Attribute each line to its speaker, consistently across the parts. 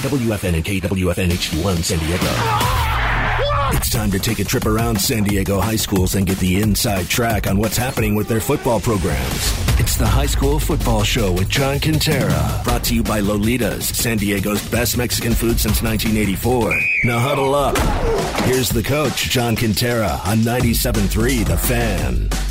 Speaker 1: KWFN and KWFN HD1 San Diego. It's time to take a trip around San Diego high schools and get the inside track on what's happening with their football programs. It's the High School Football Show with John Kentera, brought to you by Lolitas, San Diego's best Mexican food since 1984. Now huddle up. Here's the coach, John Kentera, on 97.3 The Fan.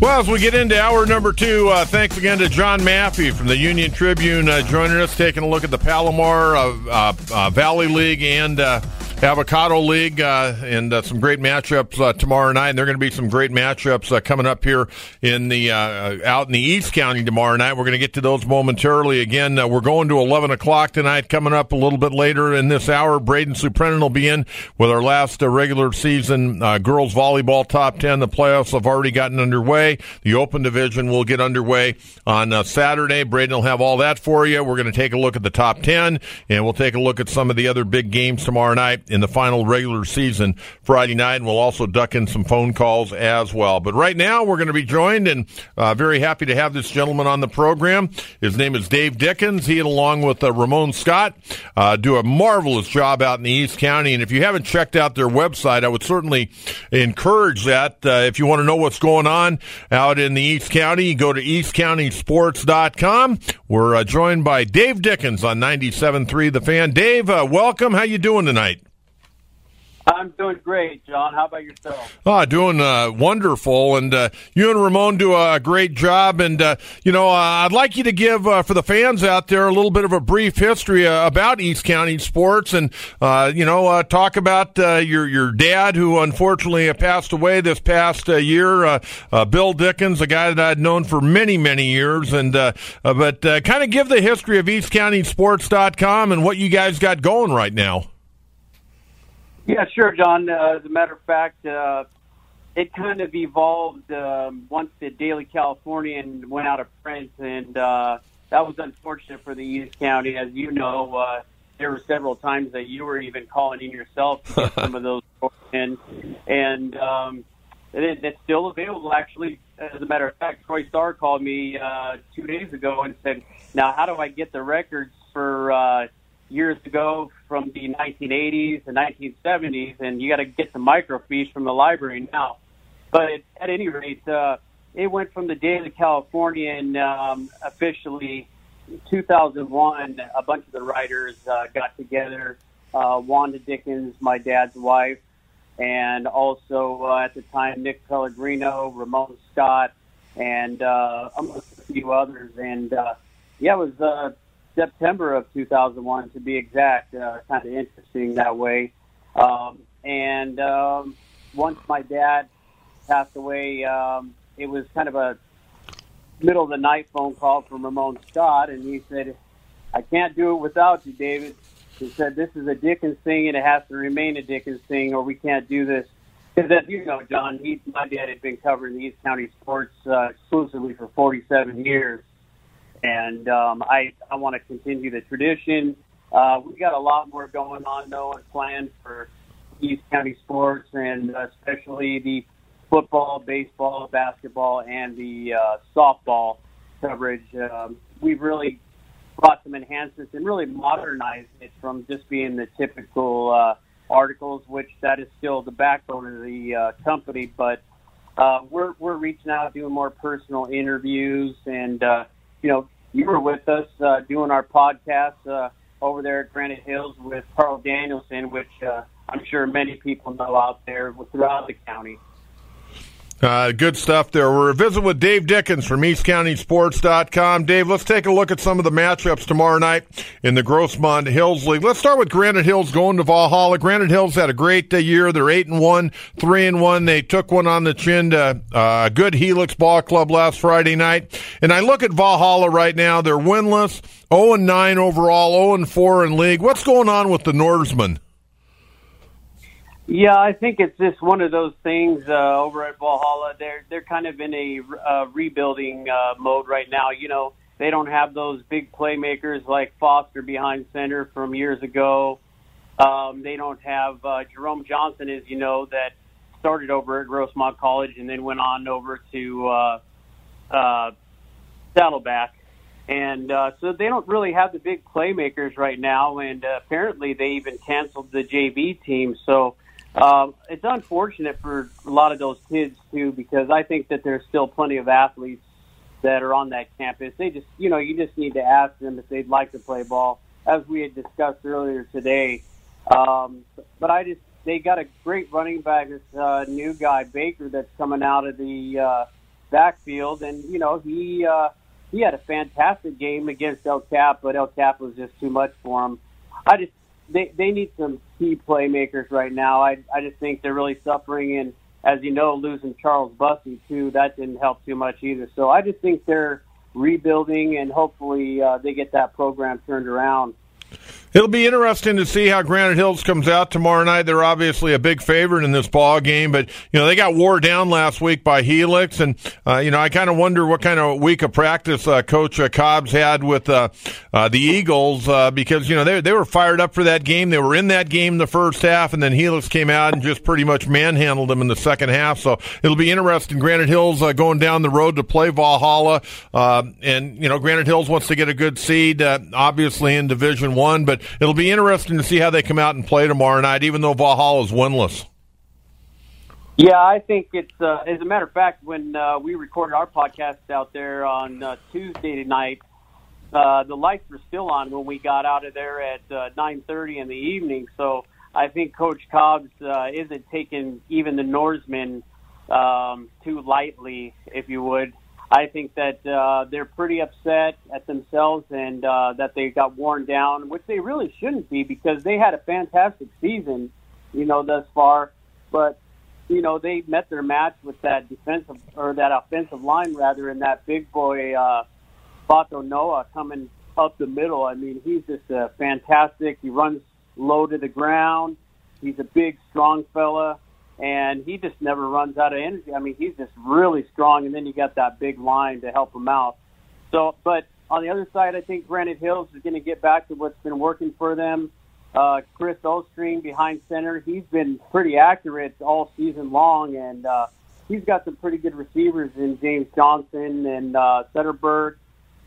Speaker 2: Well, as we get into hour number two, uh, thanks again to John Maffei from the Union Tribune uh, joining us, taking a look at the Palomar uh, uh Valley League and uh, Avocado League uh, and uh, some great matchups uh, tomorrow night. And there are going to be some great matchups uh, coming up here in the uh, out in the East County tomorrow night. We're going to get to those momentarily. Again, uh, we're going to 11 o'clock tonight. Coming up a little bit later in this hour, Braden Suprenant will be in with our last regular season girls volleyball top 10. The playoffs have already gotten underway. The Open Division will get underway on Saturday. Braden will have all that for you. We're going to take a look at the top 10, and we'll take a look at some of the other big games tomorrow night in the final regular season Friday night, and we'll also duck in some phone calls as well. But right now, we're going to be joined, and uh, very happy to have this gentleman on the program. His name is Dave Dickens. He, along with uh, Ramon Scott, uh, do a marvelous job out in the East County. And if you haven't checked out their website, I would certainly encourage that. Uh, if you want to know what's going on out in the East County, go to eastcountysports.com. We're uh, joined by Dave Dickens on 97.3 The Fan. Dave, uh, welcome. How you doing tonight?
Speaker 3: I'm doing great, John. How about yourself?
Speaker 2: Oh, doing uh, wonderful. And uh, you and Ramon do a great job. And, uh, you know, uh, I'd like you to give, uh, for the fans out there, a little bit of a brief history uh, about East County sports and, you know, talk about your, your dad, who unfortunately passed away this past year, Bill Dickens, a guy that I'd known for many, many years. And, but kind of give the history of EastCountySports.com and what you guys got going right now.
Speaker 3: Yeah, sure, John. Uh, as a matter of fact, uh, it kind of evolved um, once the Daily Californian went out of print, and uh, that was unfortunate for the East County. As you know, uh, there were several times that you were even calling in yourself to get some of those in, and um, it, it's still available. Actually, as a matter of fact, Troy Starr called me uh, two days ago and said, "Now, how do I get the records for?" Uh, years ago from the 1980s and 1970s, and you got to get some microfiche from the library now. But at any rate, uh, it went from the Daily Californian um, officially 2001. A bunch of the writers uh, got together. Uh, Wanda Dickens, my dad's wife, and also uh, at the time Nick Pellegrino, Ramon Scott, and uh, a few others. And uh, yeah, it was uh, September of 2001 to be exact. Uh, kind of interesting that way. Um, and um, once my dad passed away, um, it was kind of a middle of the night phone call from Ramon Scott, and he said, "I can't do it without you, David." He said, "This is a Dickens thing, and it has to remain a Dickens thing, or we can't do this." Because as you know, John, he, my dad had been covering East County sports uh, exclusively for 47 years and um, I I want to continue the tradition. Uh, we got a lot more going on though and planned for East County sports, and especially the football, baseball, basketball, and the uh, softball coverage. Um, we've really brought some enhancements and really modernized it from just being the typical uh, articles, which that is still the backbone of the uh, company, but uh, we're we're reaching out, doing more personal interviews, and uh, you know, you were with us uh, doing our podcast uh, over there at Granite Hills with Carl Danielson, which uh, I'm sure many people know out there throughout the county.
Speaker 2: Uh, good stuff there. We're visiting with Dave Dickens from EastCountySports.com. Dave, let's take a look at some of the matchups tomorrow night in the Grossmont Hills League. Let's start with Granite Hills going to Valhalla. Granite Hills had a great uh, year. They're eight and one, three and one. They took one on the chin to uh, a good Helix Ball Club last Friday night. And I look at Valhalla right now. They're winless, zero and nine overall, zero and four in league. What's going on with the Norsemen?
Speaker 3: Yeah, I think it's just one of those things uh, over at Valhalla. They're they're kind of in a uh, rebuilding uh, mode right now. You know, they don't have those big playmakers like Foster behind center from years ago. Um, they don't have uh, Jerome Johnson, as you know, that started over at Grossmont College and then went on over to uh, uh, Saddleback. and uh, so they don't really have the big playmakers right now. And uh, apparently, they even canceled the JV team. So uh, it's unfortunate for a lot of those kids too, because I think that there's still plenty of athletes that are on that campus. They just, you know, you just need to ask them if they'd like to play ball, as we had discussed earlier today. Um, but I just, they got a great running back, this uh, new guy Baker that's coming out of the uh, backfield, and you know he. Uh, he had a fantastic game against El Cap, but El Cap was just too much for him. I just they they need some key playmakers right now. I I just think they're really suffering, and as you know, losing Charles Bussey too that didn't help too much either. So I just think they're rebuilding, and hopefully uh, they get that program turned around.
Speaker 2: It'll be interesting to see how Granite Hills comes out tomorrow night. They're obviously a big favorite in this ball game, but you know they got wore down last week by Helix, and uh, you know I kind of wonder what kind of week of practice uh, Coach uh, Cobbs had with uh, uh, the Eagles uh, because you know they they were fired up for that game. They were in that game the first half, and then Helix came out and just pretty much manhandled them in the second half. So it'll be interesting. Granite Hills going down the road to play Valhalla, and you know Granite Hills wants to get a good seed, obviously in Division One, but it'll be interesting to see how they come out and play tomorrow night, even though Valhalla is winless.
Speaker 3: Yeah, I think it's. Uh, as a matter of fact, when uh, we recorded our podcast out there on uh, Tuesday night, uh, the lights were still on when we got out of there at uh, 9:30 in the evening. So I think Coach Cobbs uh, isn't taking even the Norsemen um, too lightly, if you would. I think that uh, they're pretty upset at themselves and uh, that they got worn down, which they really shouldn't be because they had a fantastic season, you know, thus far. But you know, they met their match with that defensive or that offensive line rather, and that big boy uh, Bato Noah coming up the middle. I mean, he's just uh, fantastic. He runs low to the ground. He's a big, strong fella and he just never runs out of energy. I mean, he's just really strong, and then you got that big line to help him out. So, but on the other side, I think Granite Hills is going to get back to what's been working for them. Uh, Chris Ostring behind center, he's been pretty accurate all season long, and uh, he's got some pretty good receivers in James Johnson and uh, Setterberg,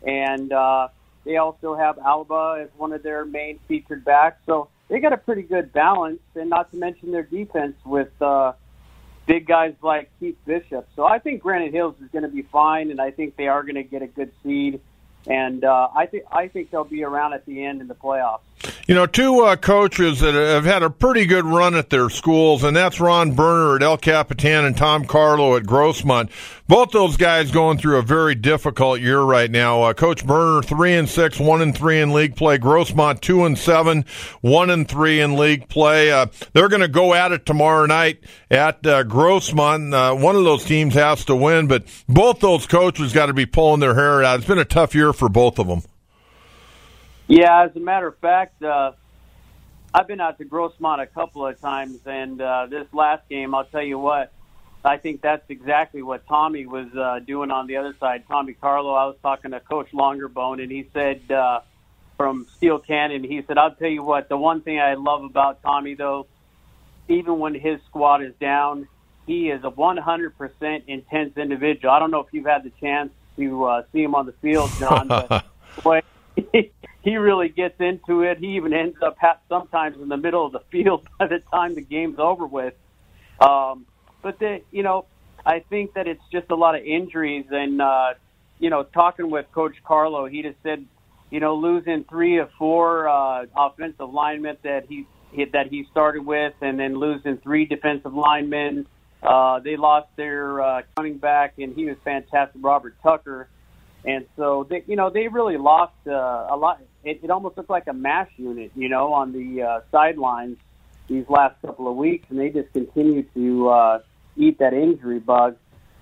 Speaker 3: and uh, they also have Alba as one of their main featured backs. So they got a pretty good balance, and not to mention their defense with uh, big guys like Keith Bishop. So I think Granite Hills is going to be fine, and I think they are going to get a good seed and uh, I think I think they'll be around at the end in the playoffs.
Speaker 2: You know, two uh, coaches that have had a pretty good run at their schools, and that's Ron Berner at El Capitan and Tom Karlo at Grossmont. Both those guys going through a very difficult year right now. Uh, Coach Berner three and six, one and three in league play. Grossmont two and seven, one and three in league play. Uh, they're going to go at it tomorrow night at uh, Grossmont. Uh, one of those teams has to win, but both those coaches got to be pulling their hair out. It's been a tough year for both of them.
Speaker 3: Yeah, as a matter of fact, uh, I've been out to Grossmont a couple of times, and uh, this last game, I'll tell you what, I think that's exactly what Tommy was uh, doing on the other side. Tommy Karlo, I was talking to Coach Longerbone, and he said uh, from Steele Canyon, he said, I'll tell you what, the one thing I love about Tommy, though, even when his squad is down, he is a 100% intense individual. I don't know if you've had the chance to uh, see him on the field, John. But boy, he, really gets into it. He even ends up sometimes in the middle of the field by the time the game's over with. Um, but the, you know, I think that it's just a lot of injuries, and uh, you know, talking with Coach Karlo, he just said, you know, losing three or four uh, offensive linemen that he that he started with, and then losing three defensive linemen uh, they lost their uh, running back, and he was fantastic, Robert Tucker. And so, they, you know, they really lost uh, a lot. It, it almost looked like a mash unit, you know, on the uh, sidelines these last couple of weeks, and they just continue to uh, eat that injury bug.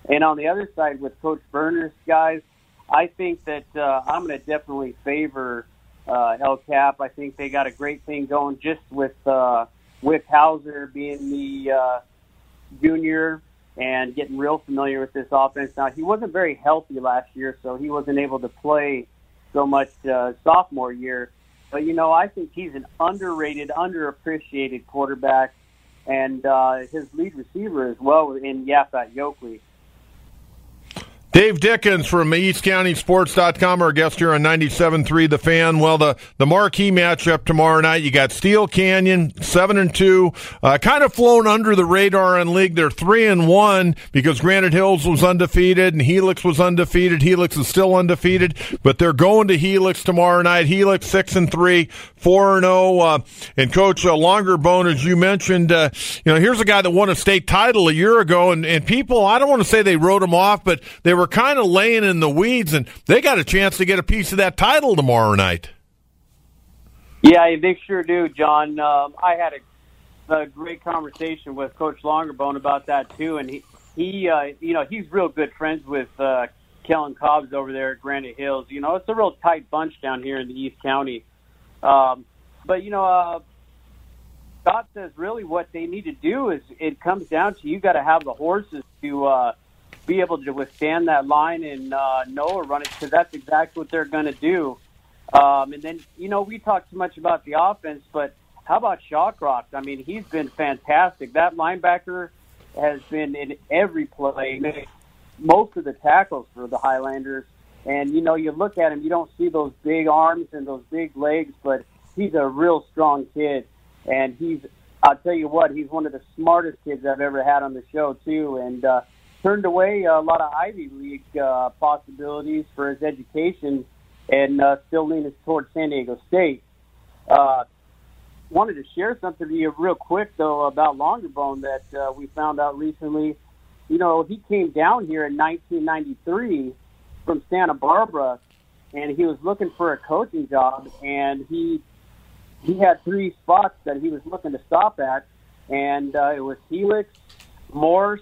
Speaker 3: And on the other side, with Coach Berner's guys, I think that uh, I'm going to definitely favor uh, El Cap. I think they got a great thing going just with uh, Wick Hauser being the uh, junior and getting real familiar with this offense. Now, he wasn't very healthy last year, so he wasn't able to play so much uh, sophomore year. But, you know, I think he's an underrated, underappreciated quarterback and uh, his lead receiver as well in Yafat Yokley.
Speaker 2: Dave Dickens from EastCountySports.com, our guest here on 97.3 The Fan. Well, the, the marquee matchup tomorrow night, you got Steele Canyon, 7 and 2, uh, kind of flown under the radar in league. They're 3 and 1 because Granite Hills was undefeated and Helix was undefeated. Helix is still undefeated, but they're going to Helix tomorrow night. Helix 6 and 3, 4 and 0. Uh, and Coach uh, Longerbone, as you mentioned, uh, you know, here's a guy that won a state title a year ago, and, and people, I don't want to say they wrote him off, but they were kind of laying in the weeds, and they got a chance to get a piece of that title tomorrow night.
Speaker 3: Yeah, they sure do, John. Um, I had a, a great conversation with Coach Longerbone about that too, and he, he, uh, you know, he's real good friends with uh, Kellen Cobbs over there at Granite Hills. You know, it's a real tight bunch down here in the East County. Um, but you know, uh, Scott says really what they need to do is it comes down to you got to have the horses to. Uh, be able to withstand that line and uh, Noah run it because that's exactly what they're going to do. Um, and then, you know, we talk too much about the offense, but how about Shawcroft? I mean, he's been fantastic. That linebacker has been in every play, most of the tackles for the Highlanders. And, you know, you look at him, you don't see those big arms and those big legs, but he's a real strong kid. And he's, I'll tell you what, he's one of the smartest kids I've ever had on the show, too. And, uh, turned away a lot of Ivy League uh, possibilities for his education and uh, still leaning towards San Diego State. Uh, wanted to share something to you real quick, though, about Longerbone that uh, we found out recently. You know, he came down here in 1993 from Santa Barbara, and he was looking for a coaching job, and he he had three spots that he was looking to stop at, and uh, it was Helix, Morse,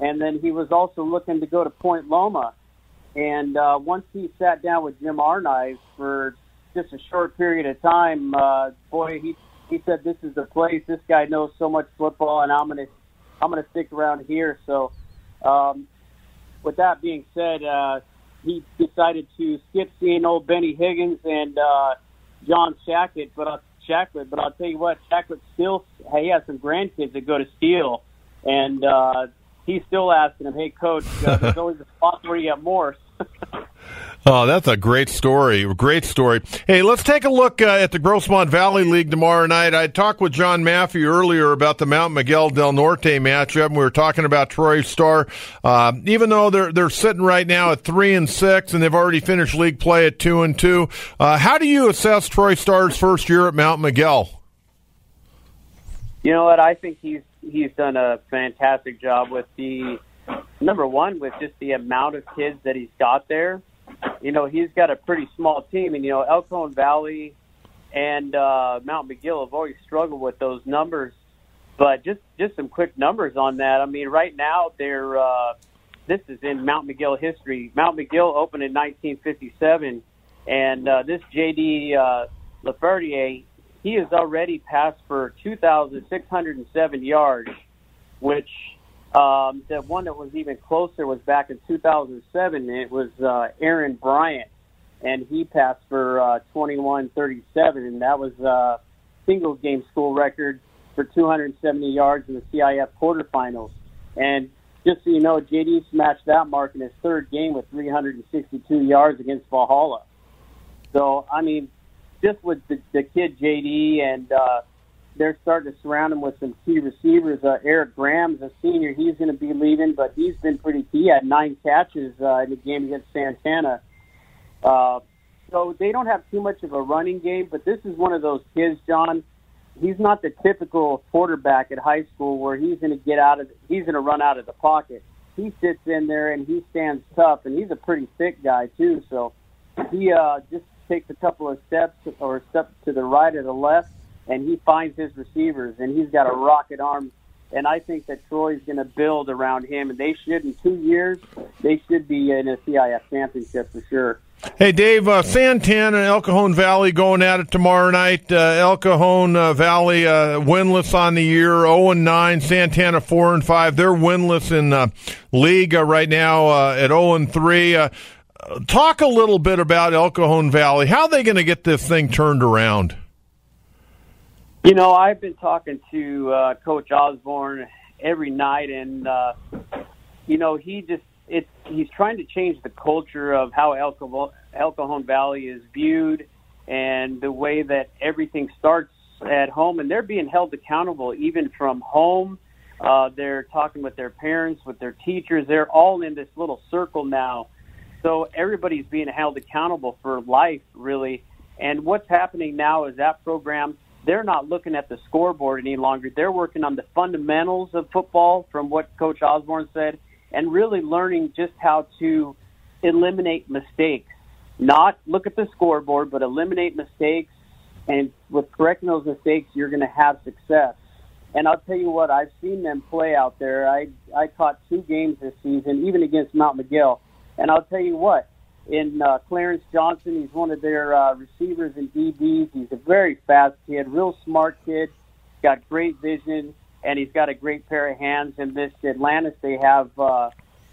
Speaker 3: and then he was also looking to go to Point Loma. And uh, once he sat down with Jim Arnive for just a short period of time, uh, boy, he he said, "This is the place. This guy knows so much football, and I'm gonna I'm gonna stick around here." So, um, with that being said, uh, he decided to skip seeing old Benny Higgins and uh, John Shackett, but I'll, Shacklet. But I'll tell you what, Shacklet still he has some grandkids that go to Steele, and uh, he's still asking him, "Hey, coach, uh, there's always a spot where you get Morse."
Speaker 2: Oh, that's a great story. Great story. Hey, let's take a look uh, at the Grossmont Valley League tomorrow night. I talked with John Maffei earlier about the Mount Miguel Del Norte matchup. And we were talking about Troy Star. Uh, even though they're they're sitting right now at three and six, and they've already finished league play at two and two. Uh, how do you assess Troy Star's first year at Mount Miguel?
Speaker 3: You know what? I think he's he's done a fantastic job with the number one with just the amount of kids that he's got there. You know, he's got a pretty small team, and you know, El Cajon Valley and uh, Mount Miguel have always struggled with those numbers. But just just some quick numbers on that. I mean, right now they're uh, this is in Mount Miguel history. Mount Miguel opened in 1957, and uh, this J.D. Uh, he has already passed for 2,607 yards, which um, the one that was even closer was back in 2007. It was uh, Aaron Bryant, and he passed for uh, 2137, and that was a uh, single game school record for 270 yards in the CIF quarterfinals. And just so you know, JD smashed that mark in his third game with 362 yards against Valhalla. So, I mean, just with the, the kid JD, and uh, they're starting to surround him with some key receivers. Uh, Eric Graham's a senior; he's going to be leaving, but he's been pretty key. He had nine catches uh, in the game against Santana. Uh, so they don't have too much of a running game, but this is one of those kids, John. He's not the typical quarterback at high school where he's going to get out of he's going to run out of the pocket. He sits in there and he stands tough, and he's a pretty thick guy too. So he uh, just takes a couple of steps or steps to the right or the left, and he finds his receivers, and he's got a rocket arm. And I think that Troy's going to build around him, and they should in two years. They should be in a CIF championship for sure.
Speaker 2: Hey, Dave, uh, Santana and El Cajon Valley going at it tomorrow night. Uh, El Cajon uh, Valley uh, winless on the year, 0 and 9. Santana 4 and 5. They're winless in uh, league uh, right now uh, at 0 and 3. Talk a little bit about El Cajon Valley. How are they going to get this thing turned around?
Speaker 3: You know, I've been talking to uh, Coach Osborne every night, and uh, you know, he just it's he's trying to change the culture of how El, Cajon, El Cajon Valley is viewed and the way that everything starts at home, and they're being held accountable even from home. Uh, they're talking with their parents, with their teachers. They're all in this little circle now. So everybody's being held accountable for life, really. And what's happening now is that program, they're not looking at the scoreboard any longer. They're working on the fundamentals of football, from what Coach Osborne said, and really learning just how to eliminate mistakes not look at the scoreboard, but eliminate mistakes. And with correcting those mistakes, you're going to have success. And I'll tell you what, I've seen them play out there. I I caught two games this season, even against Mount Miguel. And I'll tell you what, in uh, Clarence Johnson, he's one of their uh, receivers and DBs. He's a very fast kid, real smart kid, got great vision, and he's got a great pair of hands. And this Atlantis they have uh,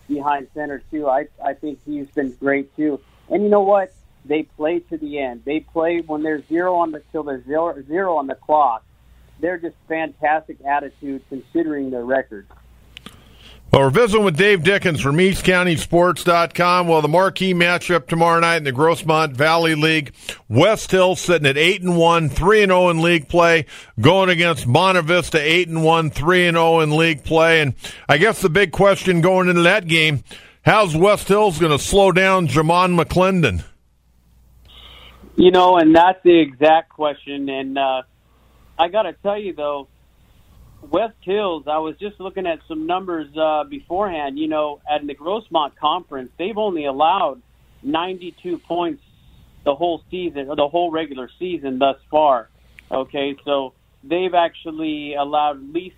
Speaker 3: behind center too. I I think he's been great too. And you know what? They play to the end. They play when there's zero on the till there's zero, zero on the clock. They're just fantastic attitude considering their record.
Speaker 2: Well, we're visiting with Dave Dickens from EastCountySports.com. Well, the marquee matchup tomorrow night in the Grossmont Valley League, West Hill sitting at eight and one, three and zero oh in league play, going against Monte Vista eight and one, three and zero oh in league play. And I guess the big question going into that game How's West Hills going to slow down Jamon McClendon?
Speaker 3: You know, and that's the exact question. And uh, I got to tell you, though, West Hills, I was just looking at some numbers uh, beforehand. You know, at the Grossmont Conference, they've only allowed 92 points the whole season, or the whole regular season thus far. Okay, so they've actually allowed least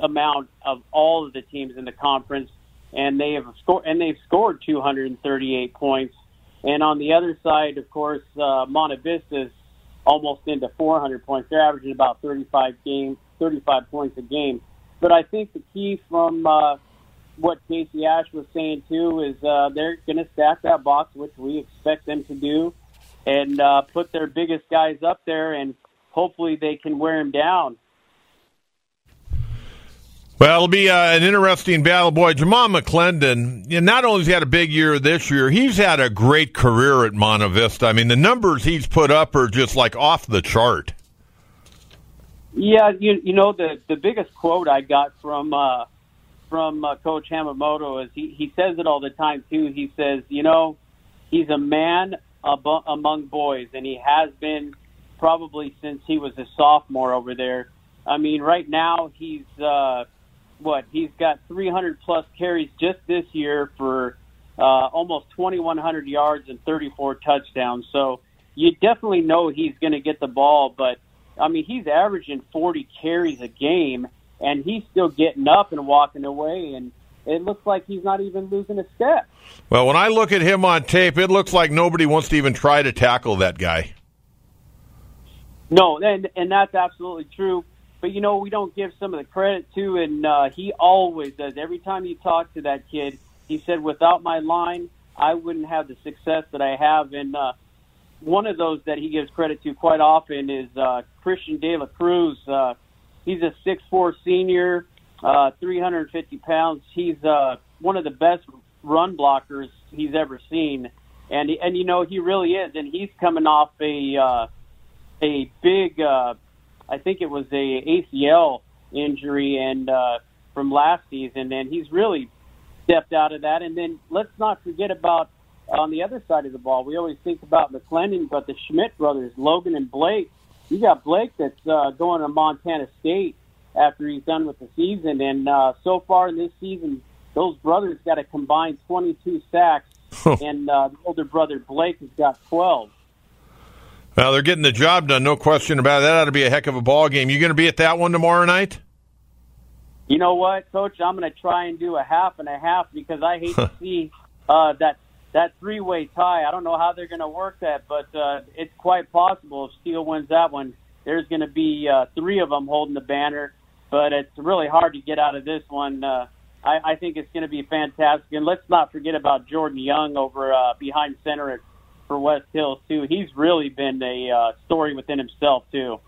Speaker 3: amount of all of the teams in the conference and they have scored and they've scored 238 points. And on the other side, of course, uh, Monte Vista's almost into 400 points. They're averaging about 35 games, 35 points a game. But I think the key from uh, what Casey Ash was saying too is uh, they're going to stack that box, which we expect them to do, and uh, put their biggest guys up there, and hopefully they can wear them down.
Speaker 2: Well, it'll be uh, an interesting battle. Boy, Jamon McClendon, you know, not only has he had a big year this year, he's had a great career at Monte Vista. I mean, the numbers he's put up are just like off the chart.
Speaker 3: Yeah, you, you know, the, the biggest quote I got from uh, from uh, Coach Hamamoto is he, he says it all the time, too. He says, you know, he's a man ab- among boys, and he has been probably since he was a sophomore over there. I mean, right now he's. Uh, what he's got 300 plus carries just this year for uh, almost 2,100 yards and 34 touchdowns. So you definitely know he's going to get the ball, but I mean he's averaging 40 carries a game, and he's still getting up and walking away and. It looks like he's not even losing a step.
Speaker 2: Well, when I look at him on tape, it looks like nobody wants to even try to tackle that guy.
Speaker 3: No, and and that's absolutely true but you know we don't give some of the credit to, and uh, he always does. Every time you talk to that kid, he said, "Without my line, I wouldn't have the success that I have." And uh, one of those that he gives credit to quite often is uh, Christian De La Cruz. Uh, he's a six four senior, uh, 350 pounds. He's uh, one of the best run blockers he's ever seen, and and you know he really is, and he's coming off a uh, a big. Uh, I think it was a ACL injury and uh, from last season, and he's really stepped out of that. And then let's not forget about on the other side of the ball. We always think about McClendon, but the Schmidt brothers, Logan and Blake. You got Blake that's uh, going to Montana State after he's done with the season, and uh, so far in this season, those brothers got a combined 22 sacks, and uh, the older brother Blake has got 12.
Speaker 2: Well, they're getting the job done, no question about it. That ought to be a heck of a ball game. You going to be at that one tomorrow night?
Speaker 3: You know what, Coach? I'm going to try and do a half and a half because I hate to see uh, that that three way tie. I don't know how they're going to work that, but uh, it's quite possible if Steele wins that one. There's going to be uh, three of them holding the banner, but it's really hard to get out of this one. Uh, I, I think it's going to be fantastic, and let's not forget about Jordan Young over uh, behind center for West Hills too. He's really been a uh, story within himself too.